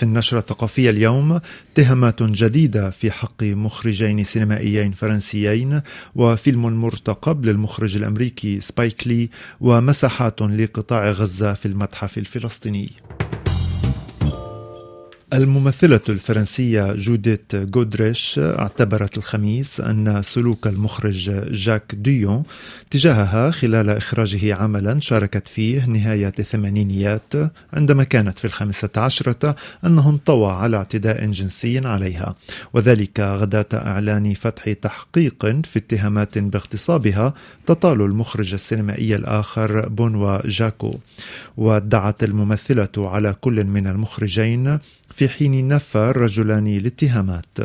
في النشرة الثقافية اليوم اتهامات جديدة في حق مخرجين سينمائيين فرنسيين وفيلم مرتقب للمخرج الأمريكي سبايك لي ومساحات لقطاع غزة في المتحف الفلسطيني. الممثلة الفرنسية جوديت جودريش اعتبرت الخميس أن سلوك المخرج جاك ديون تجاهها خلال إخراجه عملا شاركت فيه نهاية الثمانينيات عندما كانت في الخامسة عشرة أنه انطوى على اعتداء جنسي عليها. وذلك غداة إعلان فتح تحقيق في اتهامات باغتصابها تطال المخرج السينمائي الآخر بونوا جاكو. وادعت الممثلة على كل من المخرجين في حين نفى الرجلان الاتهامات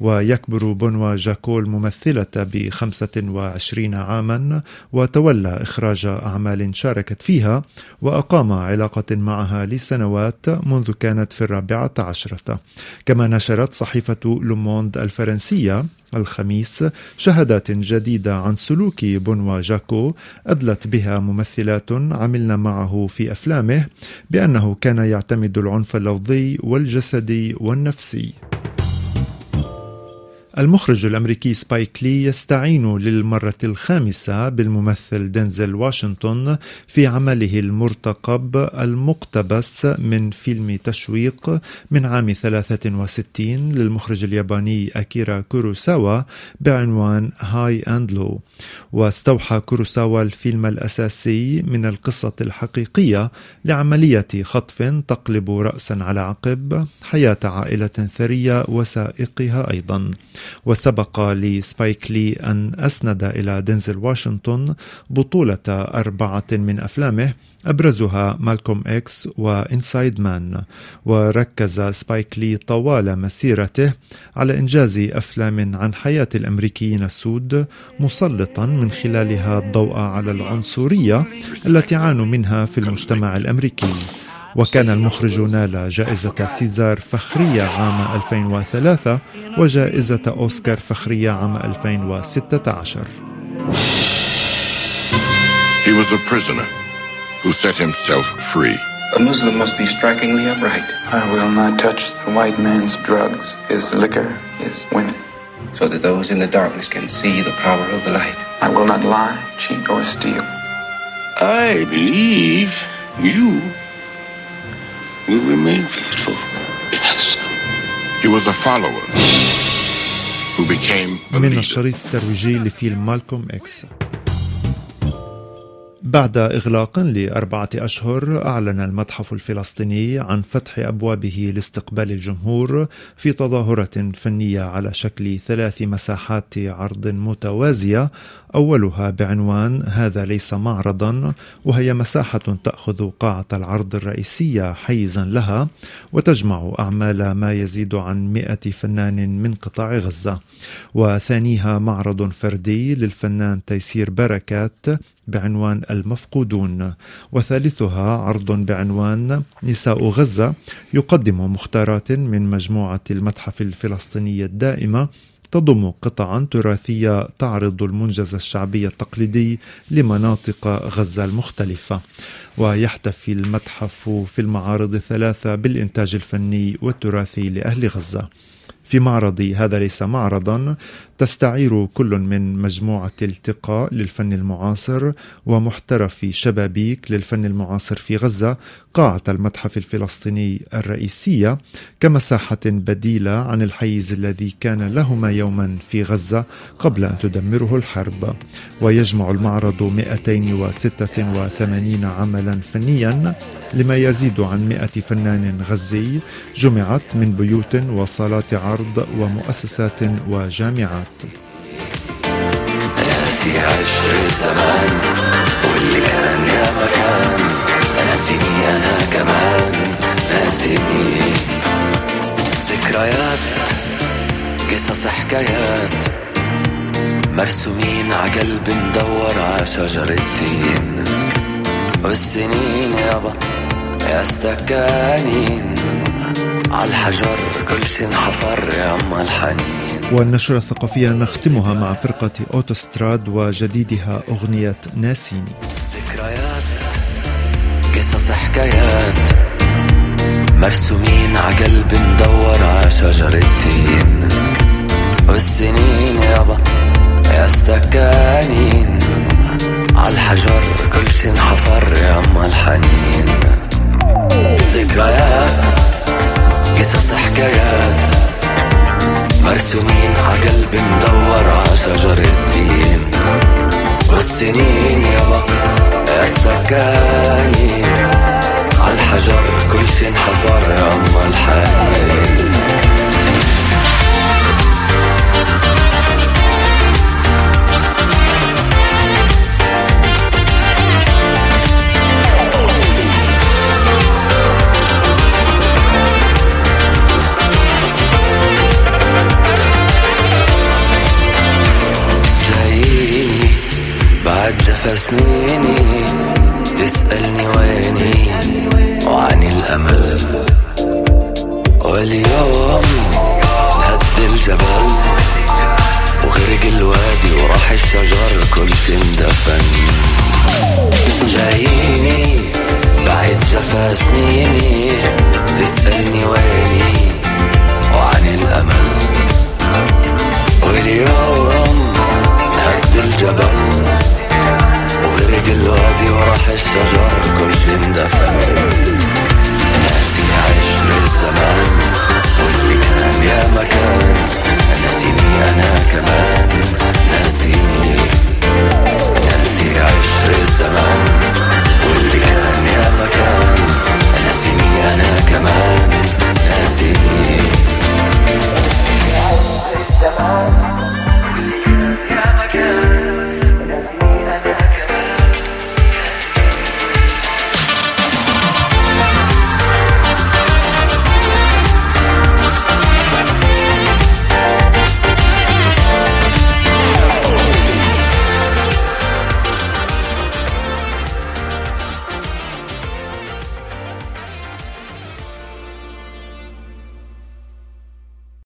ويكبر بونوا جاكو الممثلة ب 25 عاما وتولى إخراج أعمال شاركت فيها وأقام علاقة معها لسنوات منذ كانت في الرابعة عشرة. كما نشرت صحيفة لوموند الفرنسية الخميس شهادات جديدة عن سلوك بونوا جاكو أدلت بها ممثلات عملن معه في أفلامه بأنه كان يعتمد العنف اللفظي والجسدي والنفسي. المخرج الأمريكي سبايك لي يستعين للمرة الخامسة بالممثل دينزل واشنطن في عمله المرتقب المقتبس من فيلم تشويق من عام 63 للمخرج الياباني أكيرا كوروساوا بعنوان هاي أند لو. واستوحى كوروساوا الفيلم الأساسي من القصة الحقيقية لعملية خطف تقلب رأسا على عقب حياة عائلة ثرية وسائقها أيضا. وسبق لسبايك لي أن أسند إلى دينزل واشنطن بطولة أربعة من أفلامه أبرزها مالكوم إكس و Inside Man وركز سبايك لي طوال مسيرته على إنجاز أفلام عن حياة الأمريكيين السود مسلطا من خلالها الضوء على العنصرية التي عانوا منها في المجتمع الأمريكي. وكان المخرج نال جائزة سيزار فخرية عام 2003 وجائزة أوسكار فخرية عام 2016 He was a prisoner who set himself free. A Muslim must be strikingly upright. I will not touch the white man's drugs, his liquor, his women, so that those in the darkness can see the power of the light. I will not lie, cheat, or steal. I believe you will remain faithful. Yes. He was a follower who became a من الشريط الترويجي لفيلم مالكوم إكس بعد إغلاق لأربعة أشهر أعلن المتحف الفلسطيني عن فتح أبوابه لاستقبال الجمهور في تظاهرة فنية على شكل ثلاث مساحات عرض متوازية أولها بعنوان هذا ليس معرضا وهي مساحة تأخذ قاعة العرض الرئيسية حيزا لها وتجمع أعمال ما يزيد عن مئة فنان من قطاع غزة. وثانيها معرض فردي للفنان تيسير بركات بعنوان المفقودون وثالثها عرض بعنوان نساء غزة يقدم مختارات من مجموعة المتحف الفلسطيني الدائمة تضم قطعا تراثية تعرض المنجز الشعبي التقليدي لمناطق غزة المختلفة. ويحتفي المتحف في المعارض الثلاثة بالإنتاج الفني والتراثي لأهل غزة. في معرض هذا ليس معرضا. تستعير كل من مجموعة التقاء للفن المعاصر ومحترف شبابيك للفن المعاصر في غزة قاعة المتحف الفلسطيني الرئيسية كمساحة بديلة عن الحيز الذي كان لهما يوما في غزة قبل أن تدمره الحرب. ويجمع المعرض 286 عملا فنيا لما يزيد عن 100 فنان غزي جمعت من بيوت وصالات عرض ومؤسسات وجامعات. ناسي عشرة زمان واللي كان يا مكان. ناسيني أنا كمان ناسيني ذكريات قصص حكايات. مرسومين عقلب مدور عشجر التين والسنين يابا يا استكانين عالحجر كل شي انحفر يا أما الحنين. والنشرة الثقافية نختمها مع فرقة أوتوستراد وجديدها أغنية ناسيني. ذكريات قصص حكايات. مرسومين عقلب مدور عشجر التين والسنين يابا يا استكانين. عالحجر كل شي انحفر يا اما الحنين. ذكريات. حكايات. مرسومين عقلب مدور عشجر التين والسنين يابا يا سنيني تسألني ويني وعن الأمل. واليوم نهد الجبل وغرق الوادي وراح الشجر كل شي اندفن. جاييني بعد جفا سنيني الشجر كل شي اندفن ناسي عشنا الزمان واللي كان يا مكان ناسيني أنا كمان ناسيني